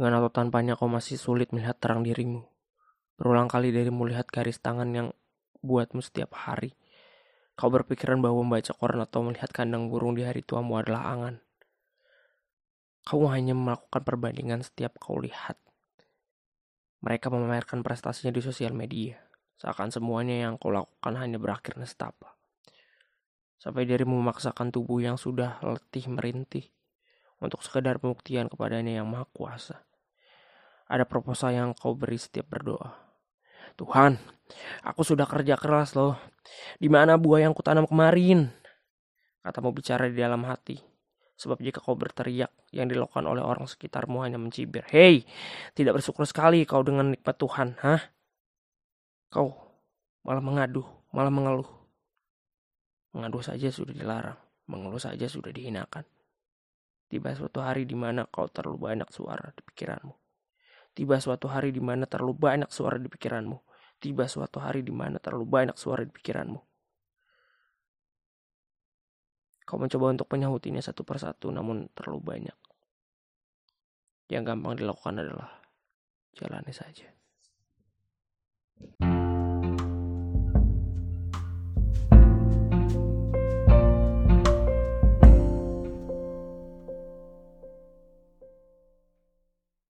Dengan atau tanpanya kau masih sulit melihat terang dirimu. Berulang kali darimu lihat garis tangan yang buatmu setiap hari. Kau berpikiran bahwa membaca koran atau melihat kandang burung di hari tuamu adalah angan. Kau hanya melakukan perbandingan setiap kau lihat. Mereka memamerkan prestasinya di sosial media. Seakan semuanya yang kau lakukan hanya berakhir nestapa. Sampai dirimu memaksakan tubuh yang sudah letih merintih untuk sekedar pembuktian kepadanya yang maha kuasa. Ada proposal yang kau beri setiap berdoa. Tuhan, aku sudah kerja keras loh. Di mana buah yang kutanam kemarin? Katamu bicara di dalam hati. Sebab jika kau berteriak, yang dilakukan oleh orang sekitarmu hanya mencibir. Hei, tidak bersyukur sekali kau dengan nikmat Tuhan, hah? Kau malah mengadu, malah mengeluh. Mengadu saja sudah dilarang, mengeluh saja sudah dihinakan. Tiba suatu hari di mana kau terlalu banyak suara di pikiranmu. Tiba suatu hari di mana terlalu banyak suara di pikiranmu. Tiba suatu hari di mana terlalu banyak suara di pikiranmu. Kau mencoba untuk menyahutinya satu persatu namun terlalu banyak. Yang gampang dilakukan adalah jalani saja. thank you